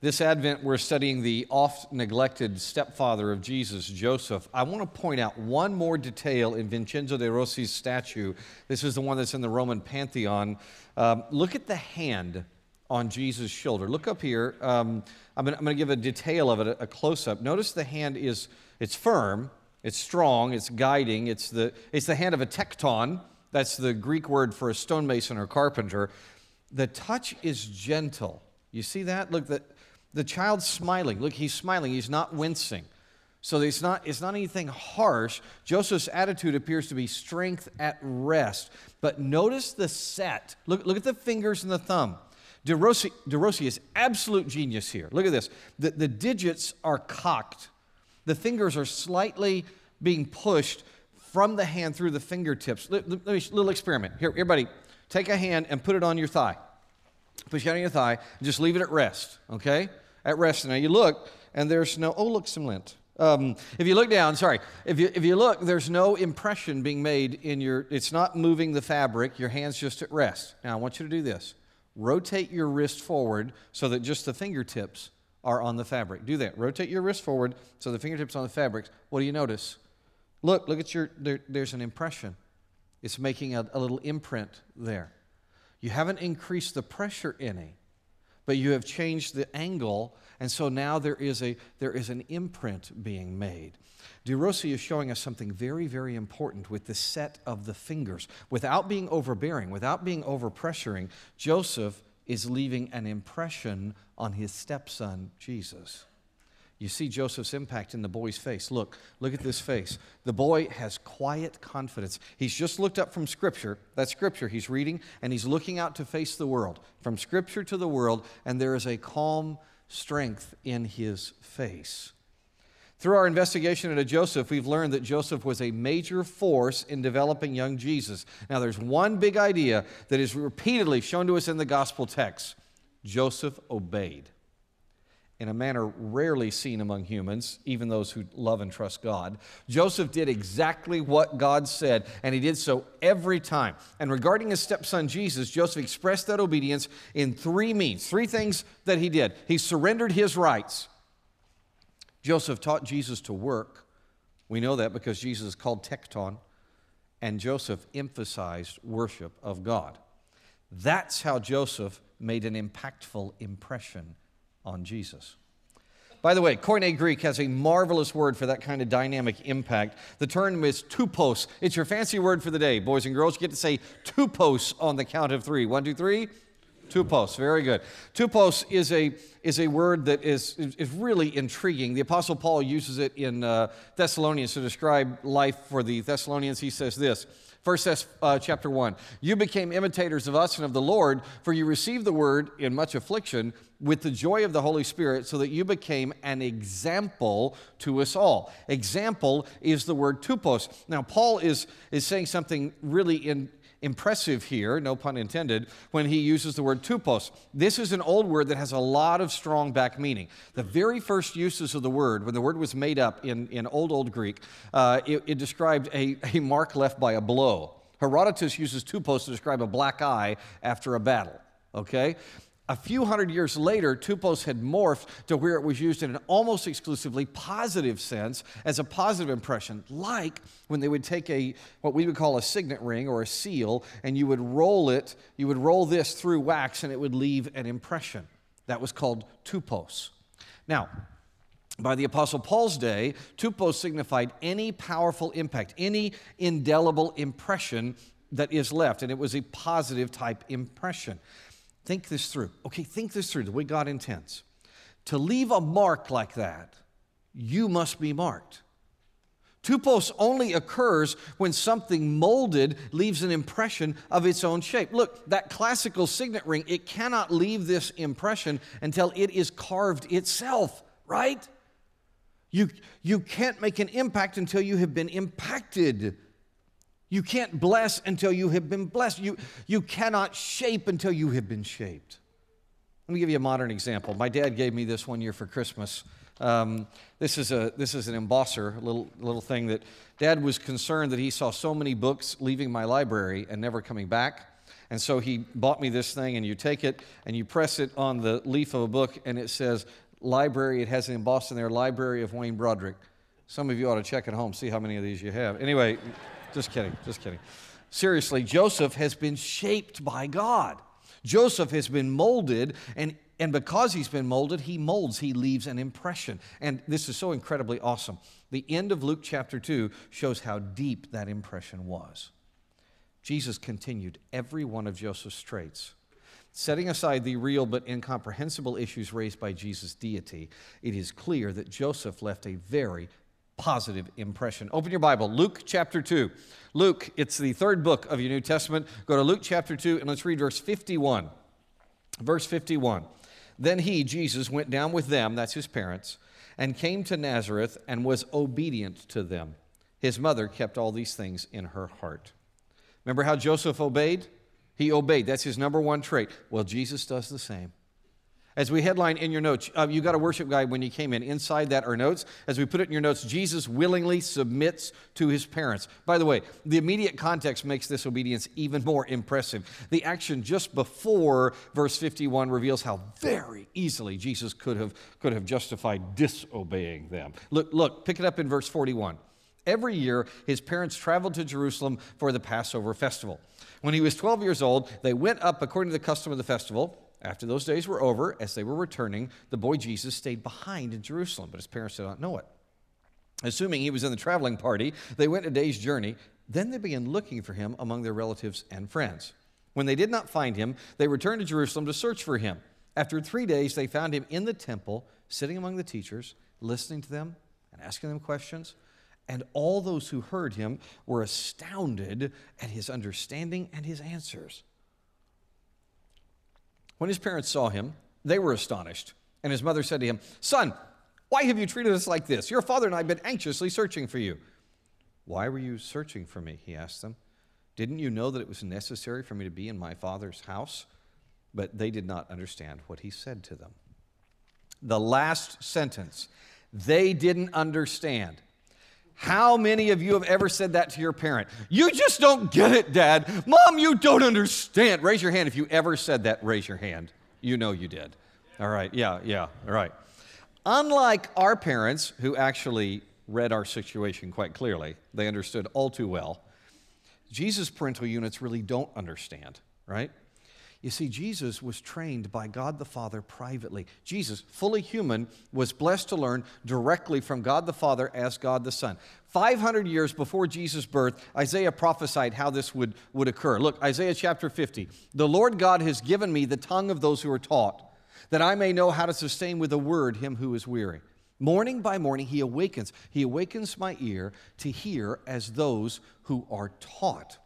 This Advent, we're studying the oft neglected stepfather of Jesus, Joseph. I want to point out one more detail in Vincenzo de Rossi's statue. This is the one that's in the Roman Pantheon. Um, look at the hand on Jesus' shoulder. Look up here. Um, I'm going to give a detail of it, a, a close up. Notice the hand is it's firm, it's strong, it's guiding. It's the, it's the hand of a tekton. That's the Greek word for a stonemason or carpenter. The touch is gentle. You see that? Look, the, the child's smiling. Look, he's smiling. He's not wincing. So it's not, it's not anything harsh. Joseph's attitude appears to be strength at rest. But notice the set. Look, look at the fingers and the thumb. De Rossi, De Rossi is absolute genius here. Look at this. The, the digits are cocked, the fingers are slightly being pushed from the hand through the fingertips. Let, let me, little experiment. Here, everybody, take a hand and put it on your thigh. Push it on your thigh and just leave it at rest, okay? At rest. Now you look, and there's no, oh, look, some lint. Um, if you look down, sorry, if you, if you look, there's no impression being made in your, it's not moving the fabric, your hand's just at rest. Now I want you to do this. Rotate your wrist forward so that just the fingertips are on the fabric. Do that. Rotate your wrist forward so the fingertips on the fabric. What do you notice? Look, look at your, there, there's an impression. It's making a, a little imprint there. You haven't increased the pressure any, but you have changed the angle, and so now there is, a, there is an imprint being made. De Rossi is showing us something very, very important with the set of the fingers. Without being overbearing, without being overpressuring, Joseph is leaving an impression on his stepson, Jesus. You see Joseph's impact in the boy's face. Look, look at this face. The boy has quiet confidence. He's just looked up from Scripture. That Scripture he's reading, and he's looking out to face the world. From Scripture to the world, and there is a calm strength in his face. Through our investigation into Joseph, we've learned that Joseph was a major force in developing young Jesus. Now, there's one big idea that is repeatedly shown to us in the gospel text Joseph obeyed in a manner rarely seen among humans, even those who love and trust God. Joseph did exactly what God said, and he did so every time. And regarding his stepson Jesus, Joseph expressed that obedience in three means, three things that he did. He surrendered his rights. Joseph taught Jesus to work. We know that because Jesus is called tekton, and Joseph emphasized worship of God. That's how Joseph made an impactful impression on Jesus. By the way, Koine Greek has a marvelous word for that kind of dynamic impact. The term is tupos. It's your fancy word for the day, boys and girls. You get to say tupos on the count of three. One, two, three. Tupos, very good. Tupos is a, is a word that is, is really intriguing. The Apostle Paul uses it in uh, Thessalonians to describe life for the Thessalonians. He says this First uh, chapter 1. You became imitators of us and of the Lord, for you received the word in much affliction with the joy of the Holy Spirit, so that you became an example to us all. Example is the word tupos. Now, Paul is, is saying something really in, impressive here, no pun intended, when he uses the word tupos. This is an old word that has a lot of strong back meaning. The very first uses of the word, when the word was made up in, in Old Old Greek, uh, it, it described a, a mark left by a blow. Herodotus uses tupos to describe a black eye after a battle. Okay? A few hundred years later, tupos had morphed to where it was used in an almost exclusively positive sense as a positive impression, like when they would take a what we would call a signet ring or a seal, and you would roll it, you would roll this through wax, and it would leave an impression. That was called tupos. Now, by the Apostle Paul's day, tupos signified any powerful impact, any indelible impression that is left, and it was a positive type impression. Think this through. Okay, think this through the way God intends. To leave a mark like that, you must be marked. Tupos only occurs when something molded leaves an impression of its own shape. Look, that classical signet ring, it cannot leave this impression until it is carved itself, right? You, you can't make an impact until you have been impacted. You can't bless until you have been blessed. You, you cannot shape until you have been shaped. Let me give you a modern example. My dad gave me this one year for Christmas. Um, this, is a, this is an embosser, a little, little thing that dad was concerned that he saw so many books leaving my library and never coming back. And so he bought me this thing, and you take it and you press it on the leaf of a book, and it says, Library, it has it embossed in there, Library of Wayne Braudrick. Some of you ought to check at home, see how many of these you have. Anyway, just kidding, just kidding. Seriously, Joseph has been shaped by God. Joseph has been molded, and, and because he's been molded, he molds, he leaves an impression. And this is so incredibly awesome. The end of Luke chapter 2 shows how deep that impression was. Jesus continued every one of Joseph's traits. Setting aside the real but incomprehensible issues raised by Jesus' deity, it is clear that Joseph left a very positive impression. Open your Bible, Luke chapter 2. Luke, it's the third book of your New Testament. Go to Luke chapter 2 and let's read verse 51. Verse 51. Then he, Jesus, went down with them, that's his parents, and came to Nazareth and was obedient to them. His mother kept all these things in her heart. Remember how Joseph obeyed? He obeyed. That's his number one trait. Well, Jesus does the same. As we headline in your notes, uh, you got a worship guide when you came in. Inside that are notes. As we put it in your notes, Jesus willingly submits to his parents. By the way, the immediate context makes this obedience even more impressive. The action just before verse 51 reveals how very easily Jesus could have, could have justified disobeying them. Look, look, pick it up in verse 41. Every year, his parents traveled to Jerusalem for the Passover festival. When he was 12 years old, they went up according to the custom of the festival. After those days were over, as they were returning, the boy Jesus stayed behind in Jerusalem, but his parents did not know it. Assuming he was in the traveling party, they went a day's journey. Then they began looking for him among their relatives and friends. When they did not find him, they returned to Jerusalem to search for him. After three days, they found him in the temple, sitting among the teachers, listening to them and asking them questions. And all those who heard him were astounded at his understanding and his answers. When his parents saw him, they were astonished. And his mother said to him, Son, why have you treated us like this? Your father and I have been anxiously searching for you. Why were you searching for me? He asked them. Didn't you know that it was necessary for me to be in my father's house? But they did not understand what he said to them. The last sentence, they didn't understand. How many of you have ever said that to your parent? You just don't get it, Dad. Mom, you don't understand. Raise your hand if you ever said that. Raise your hand. You know you did. All right, yeah, yeah, all right. Unlike our parents, who actually read our situation quite clearly, they understood all too well, Jesus' parental units really don't understand, right? You see, Jesus was trained by God the Father privately. Jesus, fully human, was blessed to learn directly from God the Father as God the Son. 500 years before Jesus' birth, Isaiah prophesied how this would, would occur. Look, Isaiah chapter 50. The Lord God has given me the tongue of those who are taught, that I may know how to sustain with a word him who is weary. Morning by morning, he awakens. He awakens my ear to hear as those who are taught.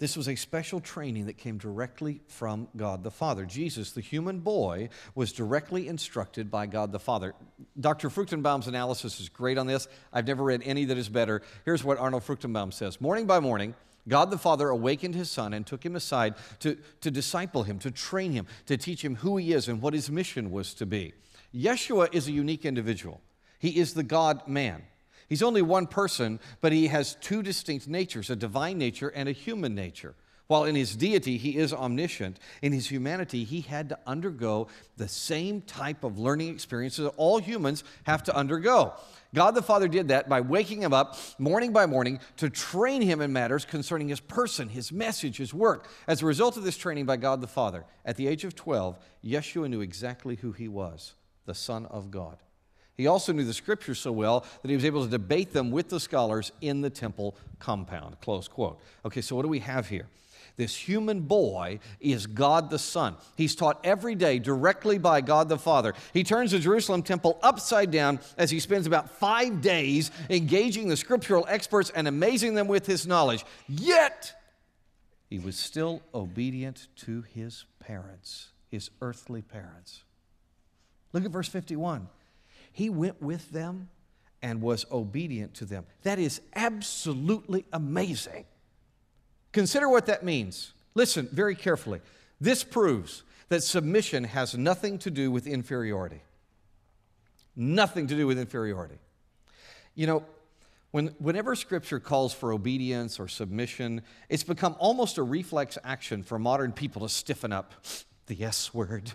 This was a special training that came directly from God the Father. Jesus, the human boy, was directly instructed by God the Father. Dr. Fruchtenbaum's analysis is great on this. I've never read any that is better. Here's what Arnold Fruchtenbaum says Morning by morning, God the Father awakened his son and took him aside to, to disciple him, to train him, to teach him who he is and what his mission was to be. Yeshua is a unique individual, he is the God man. He's only one person, but he has two distinct natures a divine nature and a human nature. While in his deity he is omniscient, in his humanity he had to undergo the same type of learning experiences that all humans have to undergo. God the Father did that by waking him up morning by morning to train him in matters concerning his person, his message, his work. As a result of this training by God the Father, at the age of 12, Yeshua knew exactly who he was the Son of God. He also knew the scriptures so well that he was able to debate them with the scholars in the temple compound. Close quote. Okay, so what do we have here? This human boy is God the Son. He's taught every day directly by God the Father. He turns the Jerusalem temple upside down as he spends about five days engaging the scriptural experts and amazing them with his knowledge. Yet, he was still obedient to his parents, his earthly parents. Look at verse 51. He went with them and was obedient to them. That is absolutely amazing. Consider what that means. Listen very carefully. This proves that submission has nothing to do with inferiority. Nothing to do with inferiority. You know, When, whenever Scripture calls for obedience or submission, it's become almost a reflex action for modern people to stiffen up the S word.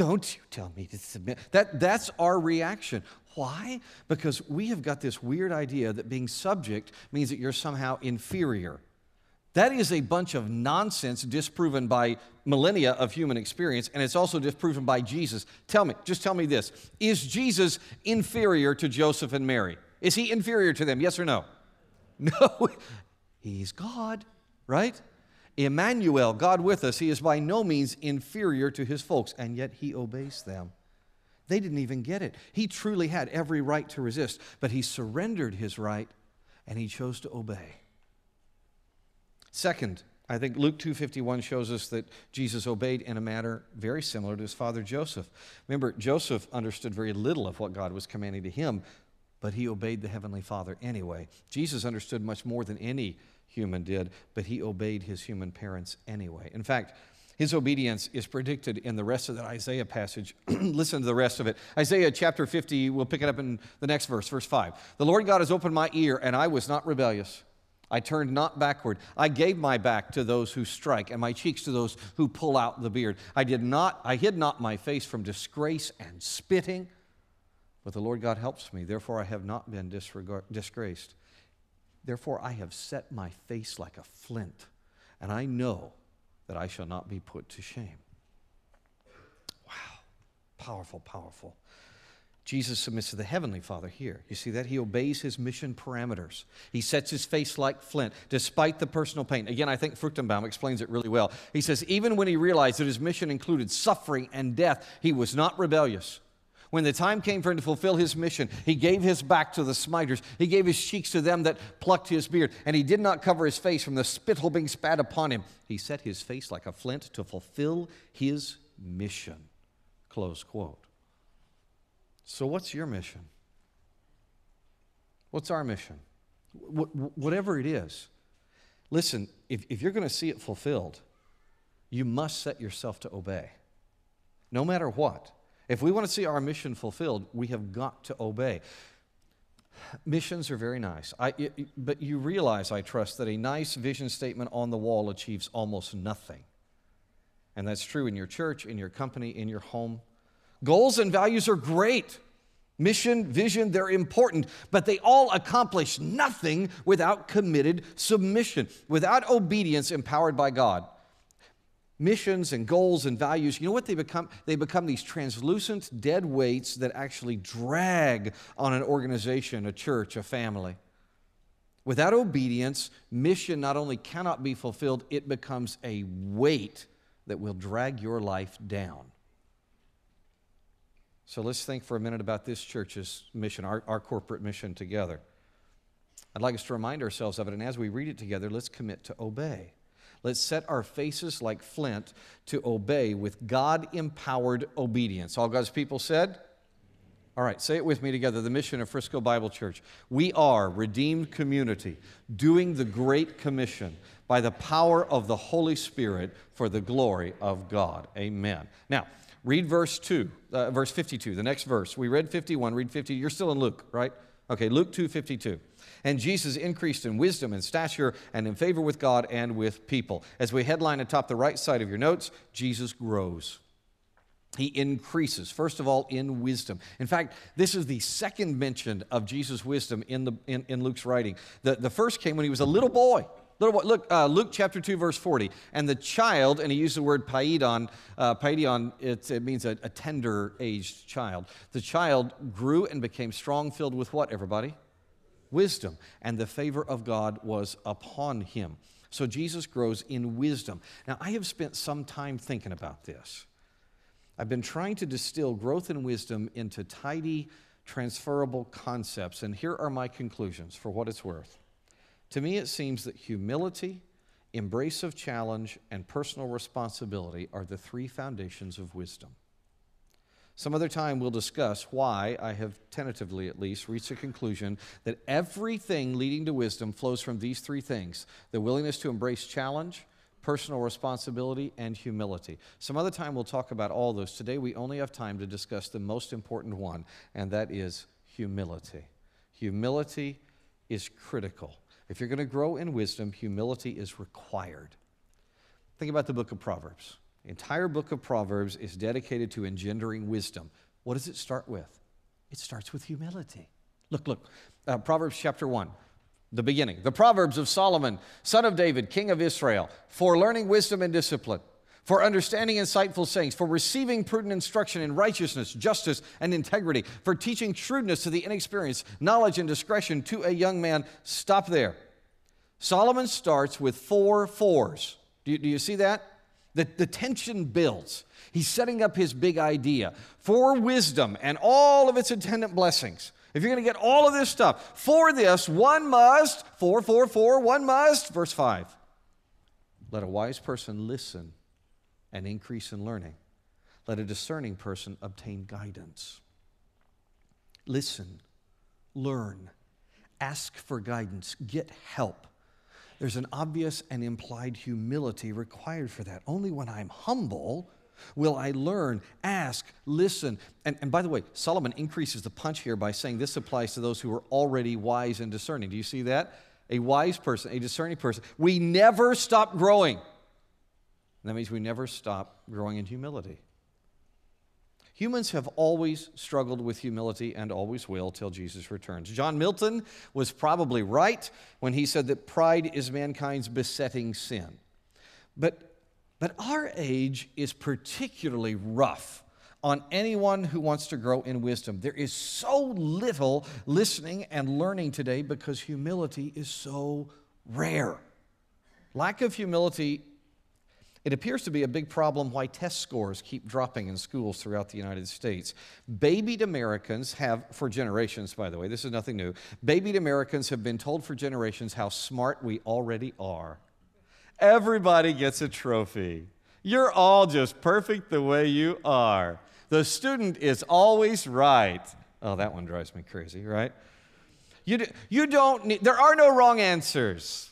Don't you tell me to submit. That, that's our reaction. Why? Because we have got this weird idea that being subject means that you're somehow inferior. That is a bunch of nonsense disproven by millennia of human experience, and it's also disproven by Jesus. Tell me, just tell me this Is Jesus inferior to Joseph and Mary? Is he inferior to them? Yes or no? No. He's God, right? Emmanuel, God with us, he is by no means inferior to his folks, and yet he obeys them. They didn't even get it. He truly had every right to resist, but he surrendered his right and he chose to obey. Second, I think Luke 2:51 shows us that Jesus obeyed in a manner very similar to his father Joseph. Remember, Joseph understood very little of what God was commanding to him, but he obeyed the Heavenly Father anyway. Jesus understood much more than any human did, but he obeyed his human parents anyway. In fact, his obedience is predicted in the rest of that Isaiah passage. Listen to the rest of it. Isaiah chapter 50, we'll pick it up in the next verse, verse 5. The Lord God has opened my ear, and I was not rebellious. I turned not backward. I gave my back to those who strike, and my cheeks to those who pull out the beard. I did not, I hid not my face from disgrace and spitting. But the Lord God helps me, therefore I have not been disgraced. Therefore I have set my face like a flint, and I know that I shall not be put to shame. Wow. Powerful, powerful. Jesus submits to the Heavenly Father here. You see that? He obeys his mission parameters. He sets his face like flint, despite the personal pain. Again, I think Fruchtenbaum explains it really well. He says, even when he realized that his mission included suffering and death, he was not rebellious. When the time came for him to fulfill his mission, he gave his back to the smiters. He gave his cheeks to them that plucked his beard. And he did not cover his face from the spittle being spat upon him. He set his face like a flint to fulfill his mission. Close quote. So, what's your mission? What's our mission? Wh- whatever it is. Listen, if, if you're going to see it fulfilled, you must set yourself to obey. No matter what. If we want to see our mission fulfilled, we have got to obey. Missions are very nice, I, it, but you realize, I trust, that a nice vision statement on the wall achieves almost nothing. And that's true in your church, in your company, in your home. Goals and values are great. Mission, vision, they're important, but they all accomplish nothing without committed submission, without obedience empowered by God missions and goals and values, you know what they become? They become these translucent dead weights that actually drag on an organization, a church, a family. Without obedience, mission not only cannot be fulfilled, it becomes a weight that will drag your life down. So let's think for a minute about this church's mission, our, our corporate mission together. I'd like us to remind ourselves of it, and as we read it together, let's commit to obey. Let's set our faces like flint to obey with God empowered obedience. All God's people said? All right, say it with me together. The mission of Frisco Bible Church. We are redeemed community doing the Great Commission by the power of the Holy Spirit for the glory of God. Amen. Now, read verse 2, uh, verse 52, the next verse. We read 51, read 50. You're still in Luke, right? Okay, Luke 2 52. And Jesus increased in wisdom and stature and in favor with God and with people. As we headline atop the right side of your notes, Jesus grows. He increases, first of all, in wisdom. In fact, this is the second mention of Jesus' wisdom in, the, in, in Luke's writing. The, the first came when he was a little boy. Little boy. Look, uh, Luke chapter 2, verse 40. And the child, and he used the word paidion, uh, it, it means a, a tender aged child. The child grew and became strong, filled with what, everybody? Wisdom, and the favor of God was upon him. So Jesus grows in wisdom. Now, I have spent some time thinking about this. I've been trying to distill growth in wisdom into tidy, transferable concepts, and here are my conclusions for what it's worth. To me, it seems that humility, embrace of challenge, and personal responsibility are the three foundations of wisdom. Some other time we'll discuss why I have tentatively at least reached a conclusion that everything leading to wisdom flows from these three things the willingness to embrace challenge, personal responsibility, and humility. Some other time we'll talk about all those. Today we only have time to discuss the most important one, and that is humility. Humility is critical. If you're going to grow in wisdom, humility is required. Think about the book of Proverbs. The entire book of Proverbs is dedicated to engendering wisdom. What does it start with? It starts with humility. Look, look, uh, Proverbs chapter 1, the beginning. The Proverbs of Solomon, son of David, king of Israel, for learning wisdom and discipline, for understanding insightful sayings, for receiving prudent instruction in righteousness, justice, and integrity, for teaching shrewdness to the inexperienced, knowledge and discretion to a young man. Stop there. Solomon starts with four fours. Do you, do you see that? The, the tension builds. He's setting up his big idea for wisdom and all of its attendant blessings. If you're going to get all of this stuff, for this, one must, four, four, four, one must, verse 5. Let a wise person listen and increase in learning. Let a discerning person obtain guidance. Listen, learn, ask for guidance, get help. There's an obvious and implied humility required for that. Only when I'm humble will I learn, ask, listen. And, and by the way, Solomon increases the punch here by saying this applies to those who are already wise and discerning. Do you see that? A wise person, a discerning person. We never stop growing. That means we never stop growing in humility. Humans have always struggled with humility and always will till Jesus returns. John Milton was probably right when he said that pride is mankind's besetting sin. But, but our age is particularly rough on anyone who wants to grow in wisdom. There is so little listening and learning today because humility is so rare. Lack of humility it appears to be a big problem why test scores keep dropping in schools throughout the United States. Babied Americans have, for generations, by the way, this is nothing new, babied Americans have been told for generations how smart we already are. Everybody gets a trophy. You're all just perfect the way you are. The student is always right. Oh, that one drives me crazy, right? You, do, you don't need, there are no wrong answers.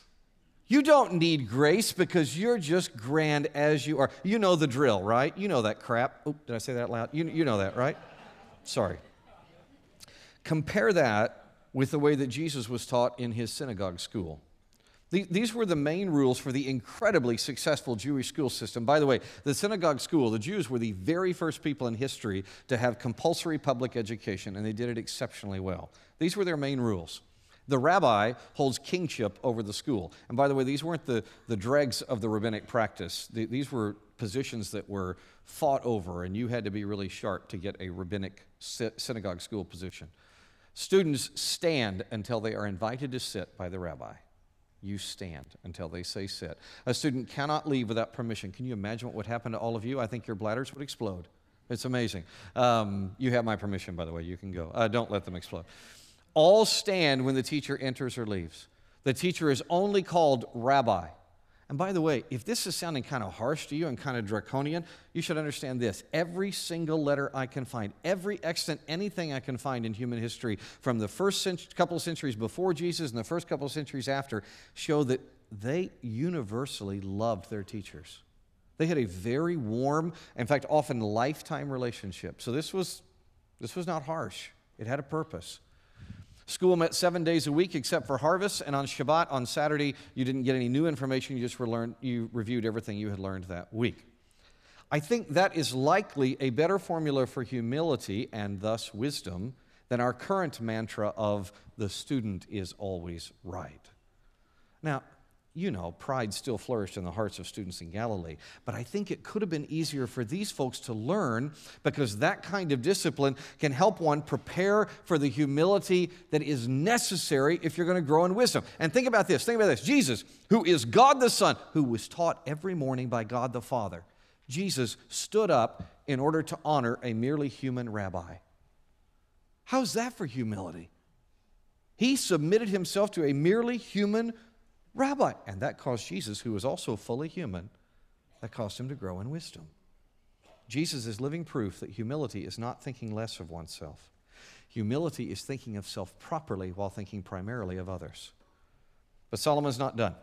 You don't need grace because you're just grand as you are. You know the drill, right? You know that crap. Oh, did I say that loud? You, you know that, right? Sorry. Compare that with the way that Jesus was taught in his synagogue school. These were the main rules for the incredibly successful Jewish school system. By the way, the synagogue school, the Jews were the very first people in history to have compulsory public education, and they did it exceptionally well. These were their main rules. The rabbi holds kingship over the school. And by the way, these weren't the, the dregs of the rabbinic practice. The, these were positions that were fought over, and you had to be really sharp to get a rabbinic synagogue school position. Students stand until they are invited to sit by the rabbi. You stand until they say sit. A student cannot leave without permission. Can you imagine what would happen to all of you? I think your bladders would explode. It's amazing. Um, you have my permission, by the way. You can go. Uh, don't let them explode all stand when the teacher enters or leaves. The teacher is only called rabbi. And by the way, if this is sounding kind of harsh to you and kind of draconian, you should understand this. Every single letter I can find, every extant anything I can find in human history, from the first cent- couple of centuries before Jesus and the first couple of centuries after, show that they universally loved their teachers. They had a very warm, in fact, often lifetime relationship. So this was, this was not harsh, it had a purpose. School met seven days a week except for harvest, and on Shabbat, on Saturday, you didn't get any new information. You just relearned, you reviewed everything you had learned that week. I think that is likely a better formula for humility and thus wisdom than our current mantra of the student is always right. Now, you know, pride still flourished in the hearts of students in Galilee. But I think it could have been easier for these folks to learn because that kind of discipline can help one prepare for the humility that is necessary if you're going to grow in wisdom. And think about this think about this Jesus, who is God the Son, who was taught every morning by God the Father, Jesus stood up in order to honor a merely human rabbi. How's that for humility? He submitted himself to a merely human Rabbi. And that caused Jesus, who was also fully human, that caused him to grow in wisdom. Jesus is living proof that humility is not thinking less of oneself. Humility is thinking of self properly while thinking primarily of others. But Solomon's not done.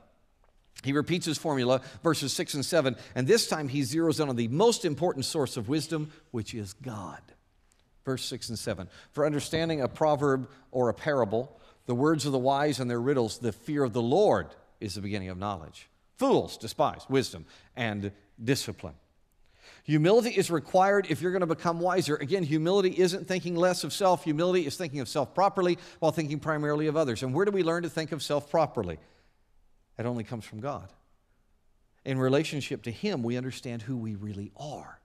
He repeats his formula, verses 6 and 7, and this time he zeroes in on the most important source of wisdom, which is God. Verse 6 and 7. For understanding a proverb or a parable, The words of the wise and their riddles, the fear of the Lord is the beginning of knowledge. Fools despise wisdom and discipline. Humility is required if you're going to become wiser. Again, humility isn't thinking less of self, humility is thinking of self properly while thinking primarily of others. And where do we learn to think of self properly? It only comes from God. In relationship to Him, we understand who we really are.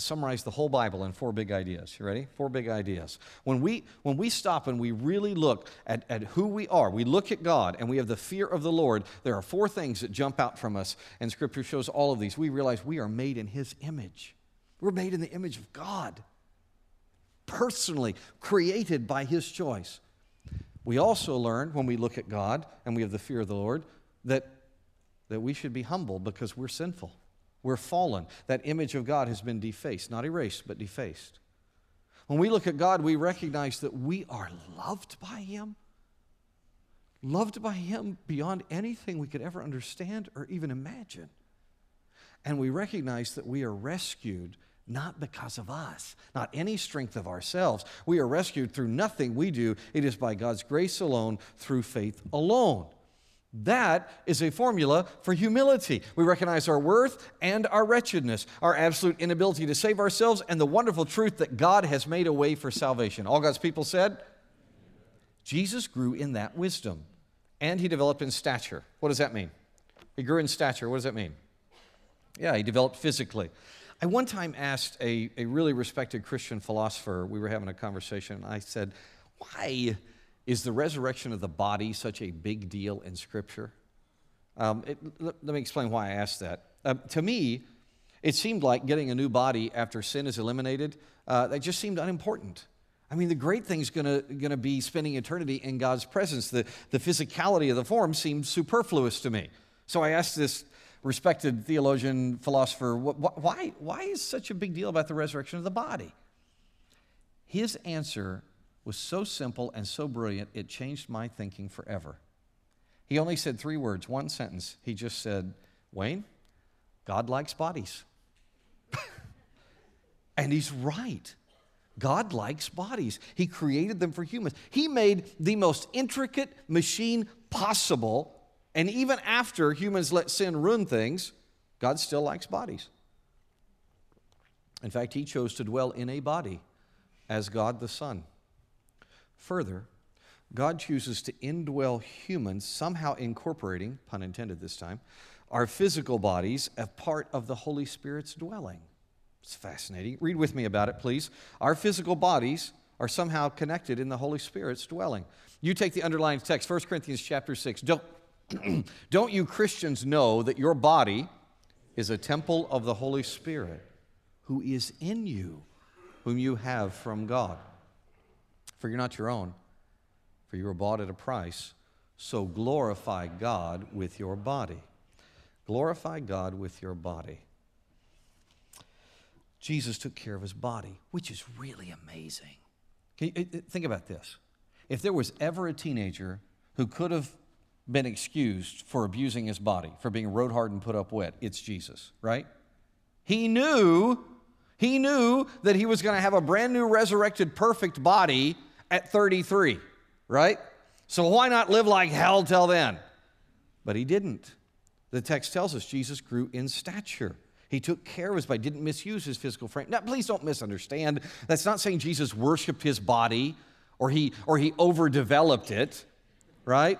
Summarize the whole Bible in four big ideas. You ready? Four big ideas. When we, when we stop and we really look at, at who we are, we look at God and we have the fear of the Lord, there are four things that jump out from us, and Scripture shows all of these. We realize we are made in His image. We're made in the image of God, personally created by His choice. We also learn when we look at God and we have the fear of the Lord that, that we should be humble because we're sinful. We're fallen. That image of God has been defaced, not erased, but defaced. When we look at God, we recognize that we are loved by Him, loved by Him beyond anything we could ever understand or even imagine. And we recognize that we are rescued not because of us, not any strength of ourselves. We are rescued through nothing we do. It is by God's grace alone, through faith alone. That is a formula for humility. We recognize our worth and our wretchedness, our absolute inability to save ourselves, and the wonderful truth that God has made a way for salvation. All God's people said? Jesus grew in that wisdom, and he developed in stature. What does that mean? He grew in stature. What does that mean? Yeah, he developed physically. I one time asked a, a really respected Christian philosopher, we were having a conversation, and I said, Why? Is the resurrection of the body such a big deal in Scripture? Um, it, let, let, me explain why I asked that. Uh, to me, it seemed like getting a new body after sin is eliminated, uh, that just seemed unimportant. I mean, the great thing's gonna, gonna be spending eternity in God's presence. The, the physicality of the form seemed superfluous to me. So I asked this respected theologian, philosopher, why, why is such a big deal about the resurrection of the body? His answer was so simple and so brilliant, it changed my thinking forever. He only said three words, one sentence. He just said, Wayne, God likes bodies. and he's right. God likes bodies. He created them for humans. He made the most intricate machine possible. And even after humans let sin ruin things, God still likes bodies. In fact, He chose to dwell in a body as God the Son. Further, God chooses to indwell humans, somehow incorporating, pun intended this time, our physical bodies as part of the Holy Spirit's dwelling. It's fascinating. Read with me about it, please. Our physical bodies are somehow connected in the Holy Spirit's dwelling. You take the underlying text, 1 Corinthians chapter 6. Don't, don't you Christians know that your body is a temple of the Holy Spirit who is in you, whom you have from God? For you're not your own, for you were bought at a price. So glorify God with your body. Glorify God with your body. Jesus took care of his body, which is really amazing. Uh, uh, think about this. If there was ever a teenager who could have been excused for abusing his body, for being rode hard and put up wet, it's Jesus, right? He knew, he knew that he was going to have a brand new resurrected perfect body at 33, right? So why not live like hell till then? But he didn't. The text tells us Jesus grew in stature. He took care of his body, didn't misuse his physical frame. Now, please don't misunderstand. That's not saying Jesus worshiped his body or he, or he overdeveloped it, right?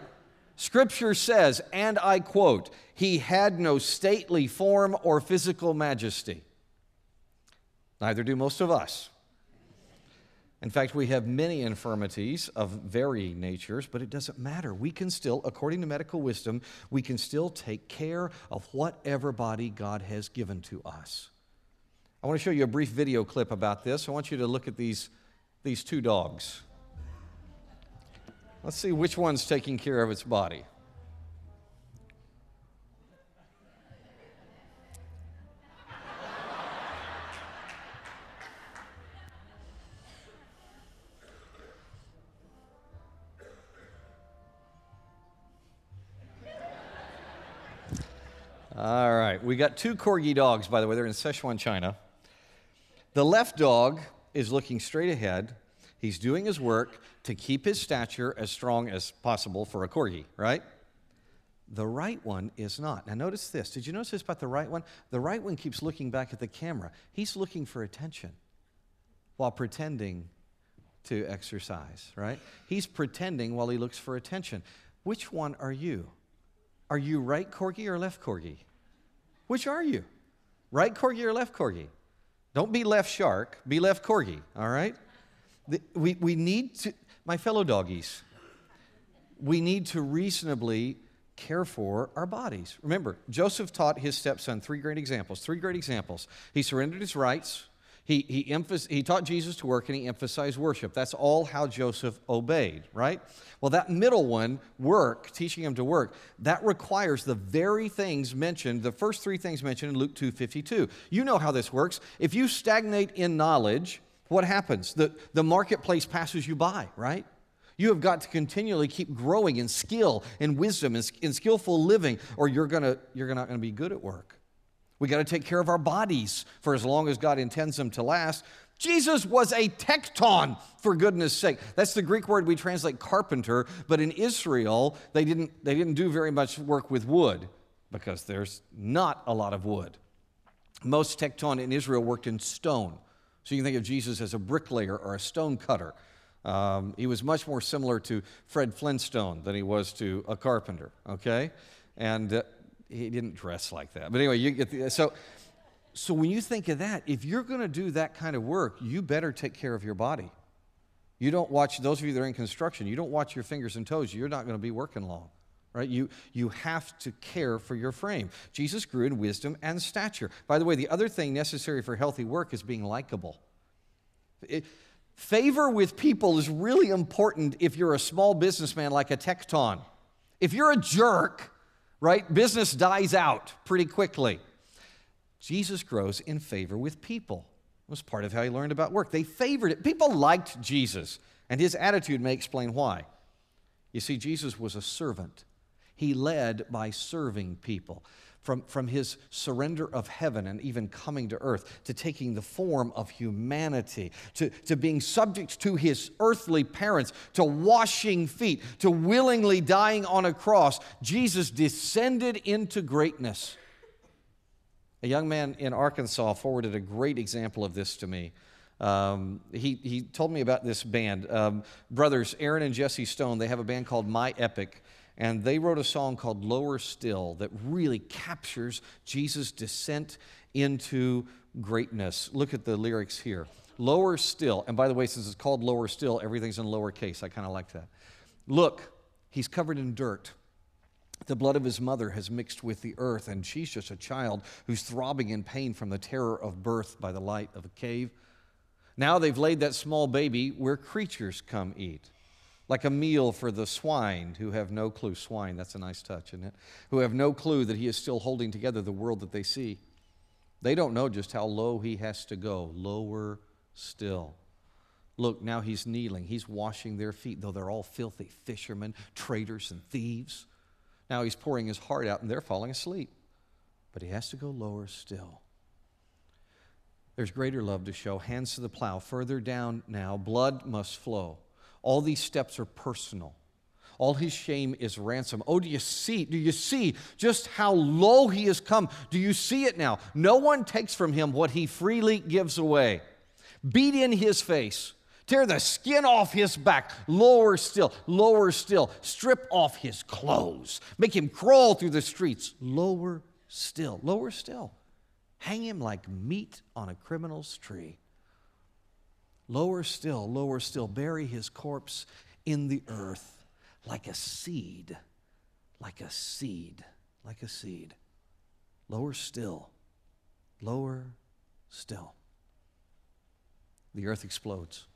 Scripture says, and I quote, he had no stately form or physical majesty. Neither do most of us. In fact, we have many infirmities of varying natures, but it doesn't matter. We can still, according to medical wisdom, we can still take care of whatever body God has given to us. I want to show you a brief video clip about this. I want you to look at these, these two dogs. Let's see which one's taking care of its body. All right, we got two corgi dogs, by the way. They're in Sichuan, China. The left dog is looking straight ahead. He's doing his work to keep his stature as strong as possible for a corgi, right? The right one is not. Now, notice this. Did you notice this about the right one? The right one keeps looking back at the camera. He's looking for attention while pretending to exercise, right? He's pretending while he looks for attention. Which one are you? Are you right corgi or left corgi? Which are you? Right corgi or left corgi? Don't be left shark, be left corgi, all right? We, we need to, my fellow doggies, we need to reasonably care for our bodies. Remember, Joseph taught his stepson three great examples. Three great examples. He surrendered his rights, he, he, he taught Jesus to work and he emphasized worship. That's all how Joseph obeyed, right? Well, that middle one, work, teaching him to work, that requires the very things mentioned, the first three things mentioned in Luke 2.52. You know how this works. If you stagnate in knowledge, what happens? The, the marketplace passes you by, right? You have got to continually keep growing in skill, in wisdom, in skillful living, or you're, gonna, you're not going to be good at work. We got to take care of our bodies for as long as God intends them to last. Jesus was a tekton, for goodness sake. That's the Greek word we translate carpenter, but in Israel, they didn't, they didn't do very much work with wood because there's not a lot of wood. Most tekton in Israel worked in stone. So you can think of Jesus as a bricklayer or a stone cutter. Um, he was much more similar to Fred Flintstone than he was to a carpenter, okay? And uh, he didn't dress like that. But anyway, you get the, so, so when you think of that, if you're going to do that kind of work, you better take care of your body. You don't watch, those of you that are in construction, you don't watch your fingers and toes. You're not going to be working long, right? You, you have to care for your frame. Jesus grew in wisdom and stature. By the way, the other thing necessary for healthy work is being likable. Favor with people is really important if you're a small businessman like a Tekton. If you're a jerk, right, business dies out pretty quickly. Jesus grows in favor with people. It was part of how he learned about work. They favored it. People liked Jesus, and his attitude may explain why. You see, Jesus was a servant. He led by serving people from, from his surrender of heaven and even coming to earth, to taking the form of humanity, to, to being subject to his earthly parents, to washing feet, to willingly dying on a cross, Jesus descended into greatness. A young man in Arkansas forwarded a great example of this to me. Um, he, he told me about this band. Um, brothers Aaron and Jesse Stone, they have a band called My Epic. And they wrote a song called Lower Still that really captures Jesus' descent into greatness. Look at the lyrics here. Lower still, and by the way, since it's called lower still, everything's in lowercase. I kind of like that. Look, he's covered in dirt. The blood of his mother has mixed with the earth, and she's just a child who's throbbing in pain from the terror of birth by the light of a cave. Now they've laid that small baby where creatures come eat like a meal for the swine who have no clue. Swine, that's a nice touch, isn't it? Who have no clue that he is still holding together the world that they see. They don't know just how low he has to go, lower still. Look, now he's kneeling. He's washing their feet, though they're all filthy fishermen, traitors, and thieves. Now he's pouring his heart out, and they're falling asleep. But he has to go lower still. There's greater love to show. Hands to the plow. Further down now, blood must flow. All these steps are personal. All his shame is ransom. Oh, do you see? Do you see just how low he has come? Do you see it now? No one takes from him what he freely gives away. Beat in his face. Tear the skin off his back. Lower still, lower still. Strip off his clothes. Make him crawl through the streets. Lower still, lower still. Hang him like meat on a criminal's tree. Lower still, lower still, bury his corpse in the earth like a seed, like a seed, like a seed. Lower still, lower still. The earth explodes.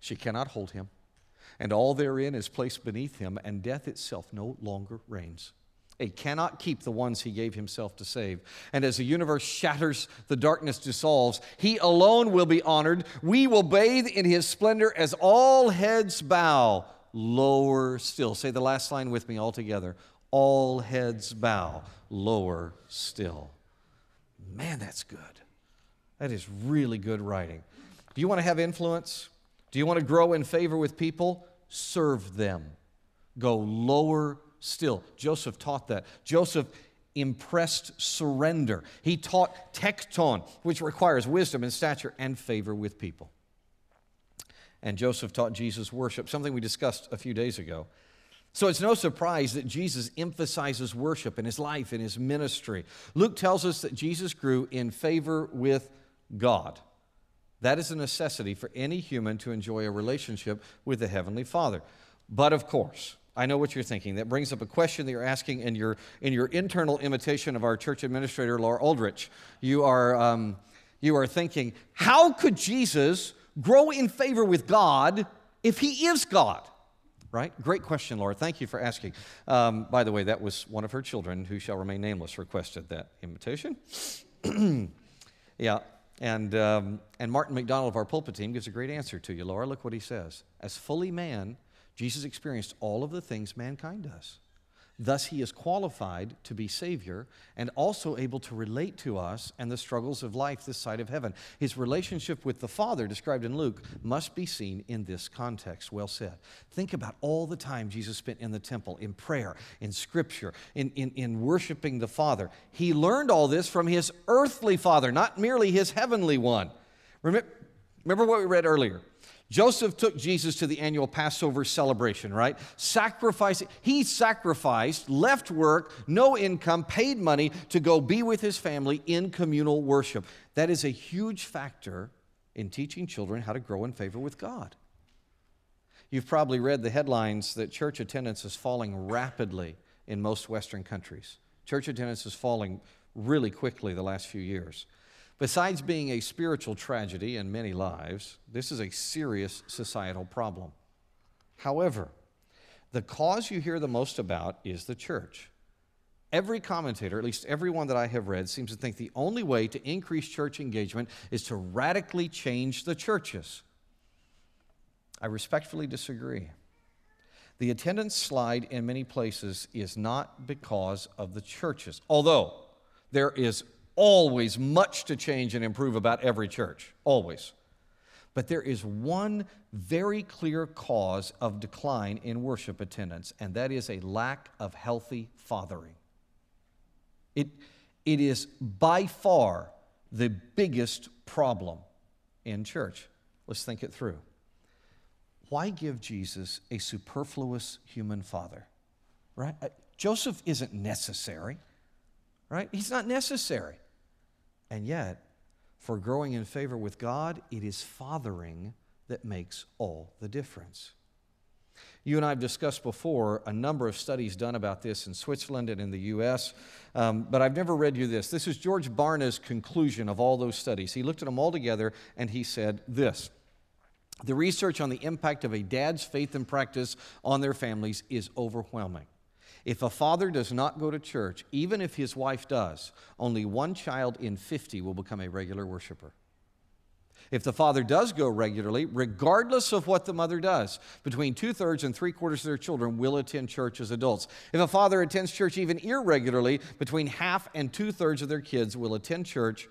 She cannot hold him, and all therein is placed beneath him, and death itself no longer reigns. He cannot keep the ones he gave himself to save. And as the universe shatters, the darkness dissolves. He alone will be honored. We will bathe in his splendor as all heads bow. Lower still. Say the last line with me all together. All heads bow. Lower still. Man, that's good. That is really good writing. Do you want to have influence? Do you want to grow in favor with people? Serve them. Go lower still. Joseph taught that. Joseph impressed surrender. He taught tekton, which requires wisdom and stature and favor with people. And Joseph taught Jesus worship, something we discussed a few days ago. So it's no surprise that Jesus emphasizes worship in his life, in his ministry. Luke tells us that Jesus grew in favor with God. That is a necessity for any human to enjoy a relationship with the Heavenly Father. But of course, I know what you're thinking. That brings up a question that you're asking in your, in your internal imitation of our church administrator, Laura Aldrich. You are, um, you are thinking, how could Jesus grow in favor with God if he is God? Right? Great question, Laura. Thank you for asking. Um, by the way, that was one of her children, who shall remain nameless, requested that invitation. yeah, and, um, and Martin McDonald of our pulpit team gives a great answer to you, Laura. Look what he says. As fully man, Jesus experienced all of the things mankind does. Thus, he is qualified to be Savior and also able to relate to us and the struggles of life this side of heaven. His relationship with the Father, described in Luke, must be seen in this context. Well said. Think about all the time Jesus spent in the temple, in prayer, in Scripture, in, in, in worshiping the Father. He learned all this from his earthly Father, not merely his heavenly one. Remember, remember what we read earlier. Joseph took Jesus to the annual Passover celebration, right? Sacrificing, he sacrificed, left work, no income, paid money to go be with his family in communal worship. That is a huge factor in teaching children how to grow in favor with God. You've probably read the headlines that church attendance is falling rapidly in most Western countries. Church attendance is falling really quickly the last few years. Besides being a spiritual tragedy in many lives, this is a serious societal problem. However, the cause you hear the most about is the church. Every commentator, at least everyone that I have read, seems to think the only way to increase church engagement is to radically change the churches. I respectfully disagree. The attendance slide in many places is not because of the churches, although there is always much to change and improve about every church, always. But there is one very clear cause of decline in worship attendance, and that is a lack of healthy fathering. It, it is by far the biggest problem in church. Let's think it through. Why give Jesus a superfluous human father? Right? Uh, Joseph isn't necessary, right? He's not necessary. And yet, for growing in favor with God, it is fathering that makes all the difference. You and I have discussed before a number of studies done about this in Switzerland and in the US, um, but I've never read you this. This is George Barna's conclusion of all those studies. He looked at them all together and he said this The research on the impact of a dad's faith and practice on their families is overwhelming. If a father does not go to church, even if his wife does, only one child in 50 will become a regular worshiper. If the father does go regularly, regardless of what the mother does, between two thirds and three quarters of their children will attend church as adults. If a father attends church even irregularly, between half and two thirds of their kids will attend church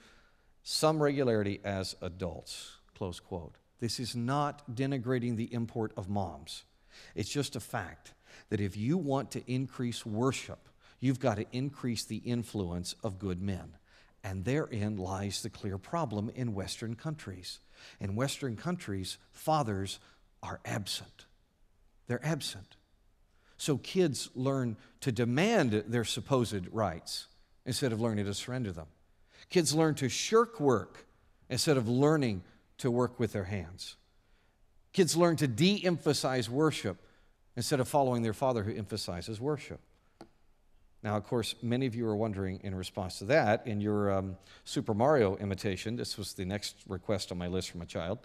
some regularity as adults. Close quote. This is not denigrating the import of moms, it's just a fact that if you want to increase worship, you've got to increase the influence of good men. And therein lies the clear problem in Western countries. In Western countries, fathers are absent. They're absent. So kids learn to demand their supposed rights instead of learning to surrender them. Kids learn to shirk work instead of learning to work with their hands. Kids learn to de emphasize worship instead of following their father who emphasizes worship. Now, of course, many of you are wondering in response to that, in your um, Super Mario imitation, this was the next request on my list from a child.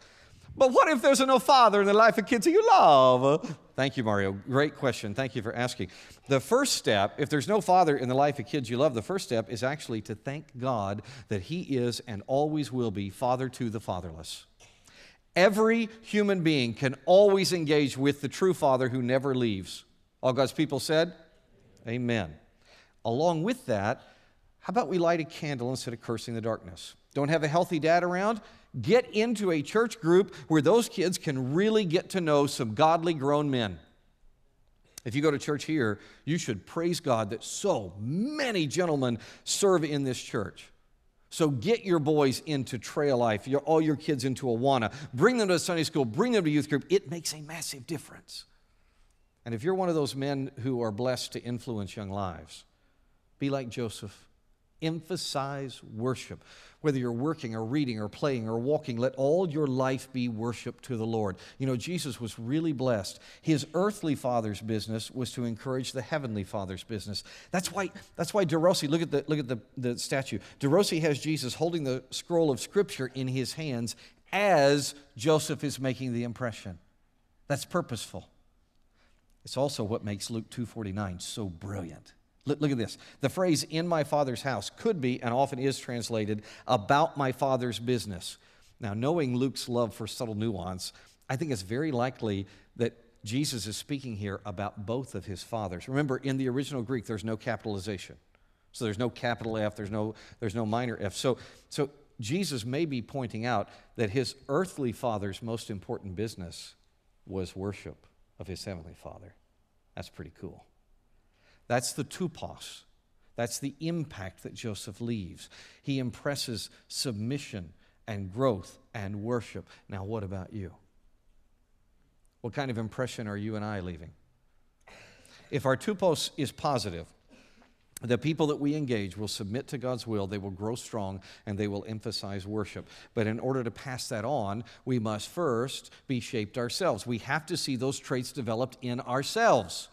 But what if there's no father in the life of kids you love? Thank you, Mario. Great question. Thank you for asking. The first step, if there's no father in the life of kids you love, the first step is actually to thank God that He is and always will be Father to the fatherless. Every human being can always engage with the true Father who never leaves. All God's people said, Amen. Along with that, how about we light a candle instead of cursing the darkness? Don't have a healthy dad around? Get into a church group where those kids can really get to know some godly grown men. If you go to church here, you should praise God that so many gentlemen serve in this church. So get your boys into trail life, your, all your kids into Awana, bring them to Sunday school, bring them to youth group. It makes a massive difference. And if you're one of those men who are blessed to influence young lives, be like Joseph. Emphasize worship. Whether you're working or reading or playing or walking, let all your life be worship to the Lord. You know, Jesus was really blessed. His earthly father's business was to encourage the heavenly father's business. That's why, that's why DeRossi, look at the, look at the, the statue. DeRossi has Jesus holding the scroll of Scripture in his hands as Joseph is making the impression. That's purposeful. It's also what makes Luke 2:49 so brilliant. Look, at this. The phrase in my father's house could be and often is translated about my father's business. Now, knowing Luke's love for subtle nuance, I think it's very likely that Jesus is speaking here about both of his fathers. Remember, in the original Greek, there's no capitalization. So there's no capital F, there's no, there's no minor F. So, so Jesus may be pointing out that his earthly father's most important business was worship of his heavenly father. That's pretty cool. That's the tupos. That's the impact that Joseph leaves. He impresses submission and growth and worship. Now, what about you? What kind of impression are you and I leaving? If our tupos is positive, the people that we engage will submit to God's will, they will grow strong, and they will emphasize worship. But in order to pass that on, we must first be shaped ourselves. We have to see those traits developed in ourselves.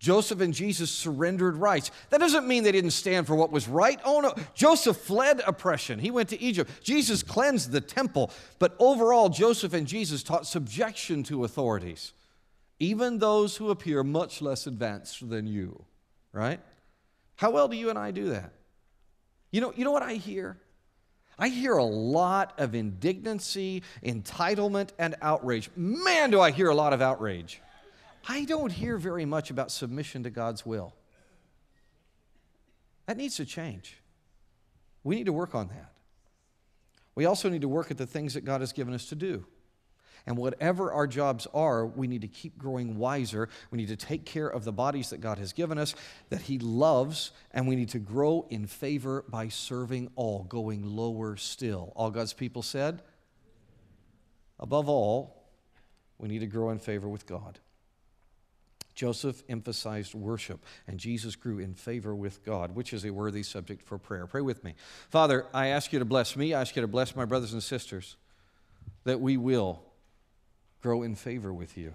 Joseph and Jesus surrendered rights. That doesn't mean they didn't stand for what was right. Oh no, Joseph fled oppression. He went to Egypt. Jesus cleansed the temple. But overall, Joseph and Jesus taught subjection to authorities, even those who appear much less advanced than you, right? How well do you and I do that? You know, you know what I hear? I hear a lot of indignancy, entitlement, and outrage. Man, do I hear a lot of outrage. I don't hear very much about submission to God's will. That needs to change. We need to work on that. We also need to work at the things that God has given us to do. And whatever our jobs are, we need to keep growing wiser. We need to take care of the bodies that God has given us, that He loves, and we need to grow in favor by serving all, going lower still. All God's people said? Above all, we need to grow in favor with God. Joseph emphasized worship, and Jesus grew in favor with God, which is a worthy subject for prayer. Pray with me. Father, I ask you to bless me. I ask you to bless my brothers and sisters, that we will grow in favor with you,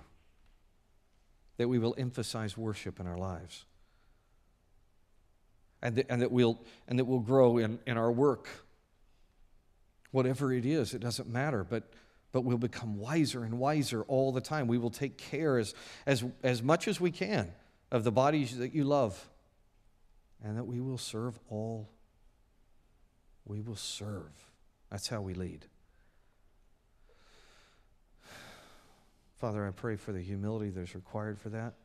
that we will emphasize worship in our lives, and that, and that, we'll, and that we'll grow in, in our work. Whatever it is, it doesn't matter, but but we'll become wiser and wiser all the time. We will take care as, as, as much as we can of the bodies that you love, and that we will serve all. We will serve. That's how we lead. Father, I pray for the humility that's required for that.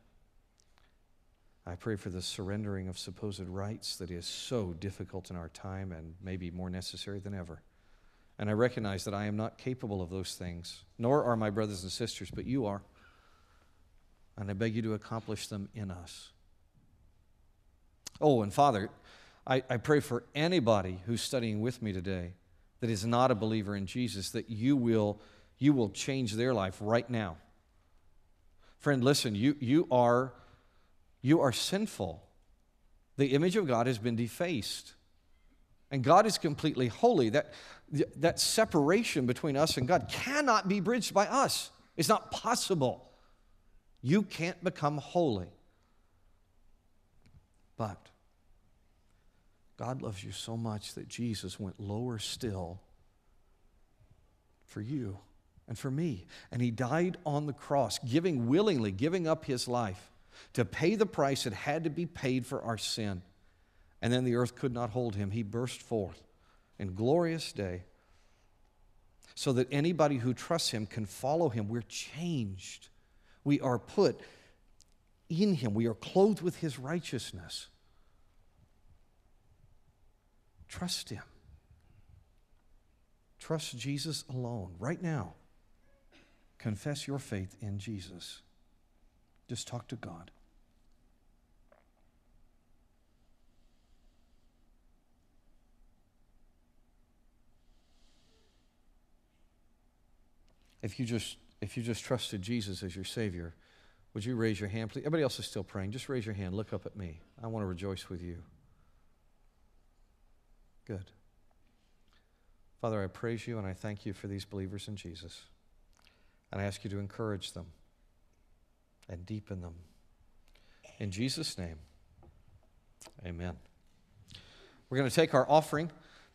I pray for the surrendering of supposed rights that is so difficult in our time and maybe more necessary than ever. And I recognize that I am not capable of those things, nor are my brothers and sisters, but you are. And I beg you to accomplish them in us. Oh, and Father, I, I pray for anybody who's studying with me today that is not a believer in Jesus, that you will, you will change their life right now. Friend, listen, you, you, are, you are sinful. The image of God has been defaced. And God is completely holy. That, that separation between us and God cannot be bridged by us. It's not possible. You can't become holy. But God loves you so much that Jesus went lower still for you and for me. And he died on the cross, giving willingly, giving up his life to pay the price that had to be paid for our sin. And then the earth could not hold him. He burst forth in glorious day so that anybody who trusts him can follow him. We're changed. We are put in him. We are clothed with his righteousness. Trust him. Trust Jesus alone right now. Confess your faith in Jesus. Just talk to God. If you just if you just trusted Jesus as your Savior, would you raise your hand, please? Everybody else is still praying. Just raise your hand. Look up at me. I want to rejoice with you. Good. Father, I praise you and I thank you for these believers in Jesus. And I ask you to encourage them and deepen them. In Jesus' name, amen. We're going to take our offering.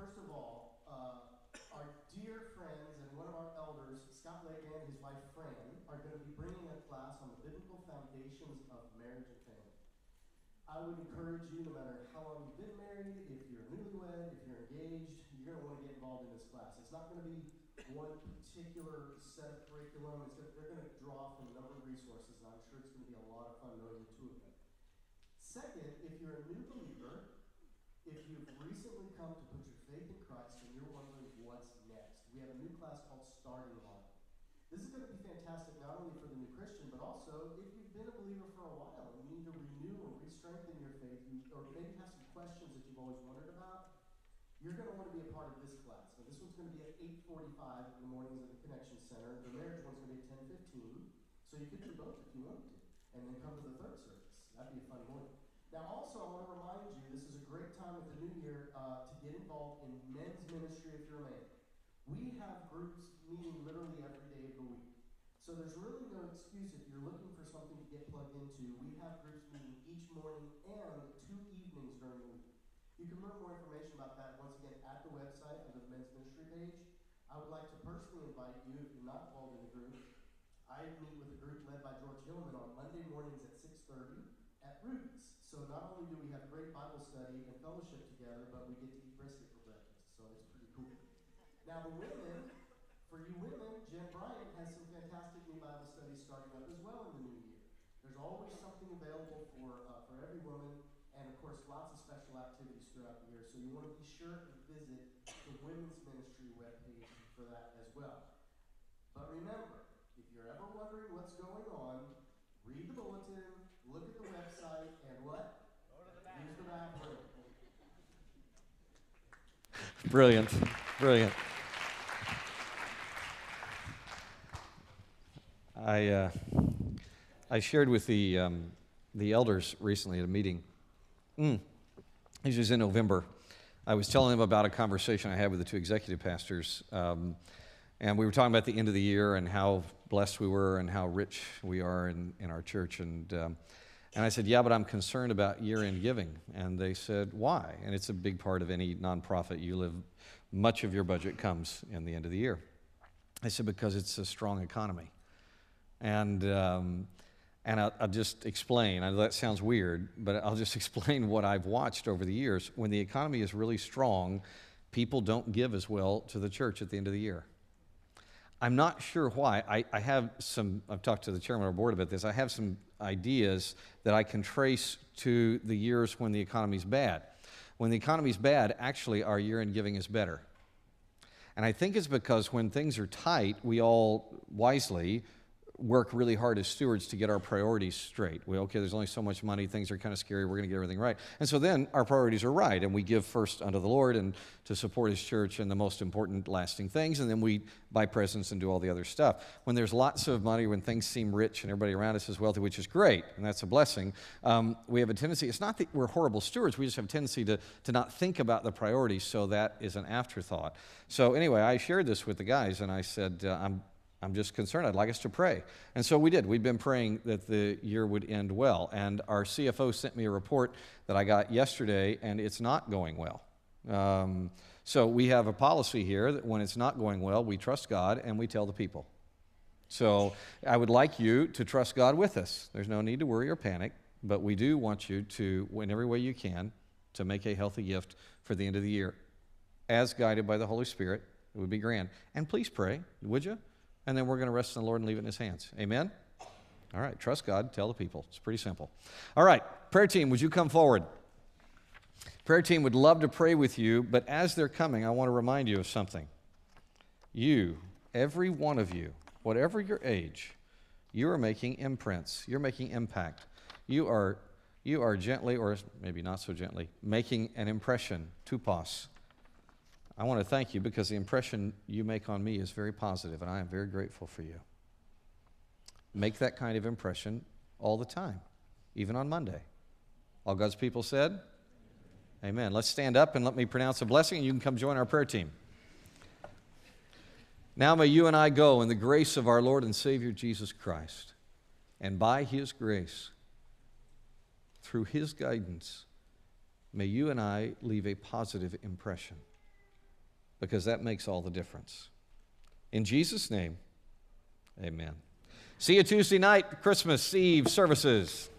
First of all, uh, our dear friends and one of our elders, Scott Lake and his wife Fran, are going to be bringing a class on the biblical foundations of marriage and family. I would encourage you, no matter how long you've been married, if you're newlywed, if you're engaged, you're going to want to get involved in this class. It's not going to be one particular set of curriculum. It's gonna, they're going to draw from a number of resources, and I'm sure it's going to be a lot of fun knowing the two of them. Second, if you're a new believer, if you've recently come to put your faith in Christ and you're wondering what's next, we have a new class called Starting Line. This is going to be fantastic not only for the new Christian, but also if you've been a believer for a while and you need to renew and re-strengthen your faith, you, or maybe have some questions that you've always wondered about, you're going to want to be a part of this class. Now, this one's going to be at 8.45 in the mornings at the Connection Center. The marriage one's going to be at 10.15, so you could do both if you wanted to, and then come to the third service. That'd be a fun morning. Now, also, I want to remind you this is a great time of the new year uh, to get involved in men's ministry if you're a man. We have groups meeting literally every day of the week. So there's really no excuse if you're looking for something to get plugged into. We have groups meeting each morning and evenings during. You can learn more information about that once again at the website under the men's ministry page. I would like to personally invite you, if you're not involved in the group, I meet with a group led by George Hillman on Monday mornings at 6.30 at Roots. So not only do we have great Bible study and fellowship together, but we get to eat brisket for breakfast. So it's pretty cool. Now the women, for you women, Jen Bryant has some fantastic new Bible studies starting up as well in the new year. There's always something available for uh, for every woman, and of course, lots of special activities throughout the year. So you want to be sure to visit the women's ministry webpage for that as well. But remember, if you're ever wondering what's going on, read the bulletin, look at the website, and what? Go to the. Use the bathroom. Brilliant. Brilliant. I, uh, I shared with the, um, the elders recently at a meeting. Mm. This was in November. I was telling him about a conversation I had with the two executive pastors. Um, and we were talking about the end of the year and how blessed we were and how rich we are in, in our church. And, um, and I said, Yeah, but I'm concerned about year end giving. And they said, Why? And it's a big part of any nonprofit you live, much of your budget comes in the end of the year. I said, Because it's a strong economy. And, um, and I'll, I'll, just explain. I know that sounds weird, but I'll just explain what I've watched over the years. When the economy is really strong, people don't give as well to the church at the end of the year. I'm not sure why. I, I, have some, I've talked to the chairman of our board about this. I have some ideas that I can trace to the years when the economy's bad. When the economy's bad, actually, our year end giving is better. And I think it's because when things are tight, we all wisely work really hard as stewards to get our priorities straight. We, okay, there's only so much money, things are kind of scary, we're going to get everything right. And so then our priorities are right, and we give first unto the Lord and to support His church and the most important, lasting things, and then we buy presents and do all the other stuff. When there's lots of money, when things seem rich and everybody around us is wealthy, which is great, and that's a blessing, um, we have a tendency, it's not that we're horrible stewards, we just have a tendency to, to not think about the priorities, so that is an afterthought. So anyway, I shared this with the guys, and I said, uh, I'm I'm just concerned. I'd like us to pray. And so we did. We've been praying that the year would end well. And our CFO sent me a report that I got yesterday, and it's not going well. Um, so we have a policy here that when it's not going well, we trust God and we tell the people. So I would like you to trust God with us. There's no need to worry or panic, but we do want you to, in every way you can, to make a healthy gift for the end of the year, as guided by the Holy Spirit. It would be grand. And please pray, would you? And then we're going to rest in the Lord and leave it in His hands. Amen? All right, trust God, tell the people. It's pretty simple. All right, prayer team, would you come forward? Prayer team would love to pray with you, but as they're coming, I want to remind you of something. You, every one of you, whatever your age, you are making imprints, you're making impact. You are, you are gently, or maybe not so gently, making an impression, tupos, I want to thank you because the impression you make on me is very positive, and I am very grateful for you. Make that kind of impression all the time, even on Monday. All God's people said? Amen. Let's stand up and let me pronounce a blessing, and you can come join our prayer team. Now may you and I go in the grace of our Lord and Savior Jesus Christ, and by His grace, through His guidance, may you and I leave a positive impression because that makes all the difference. In Jesus' name, amen. See you Tuesday night, Christmas Eve services.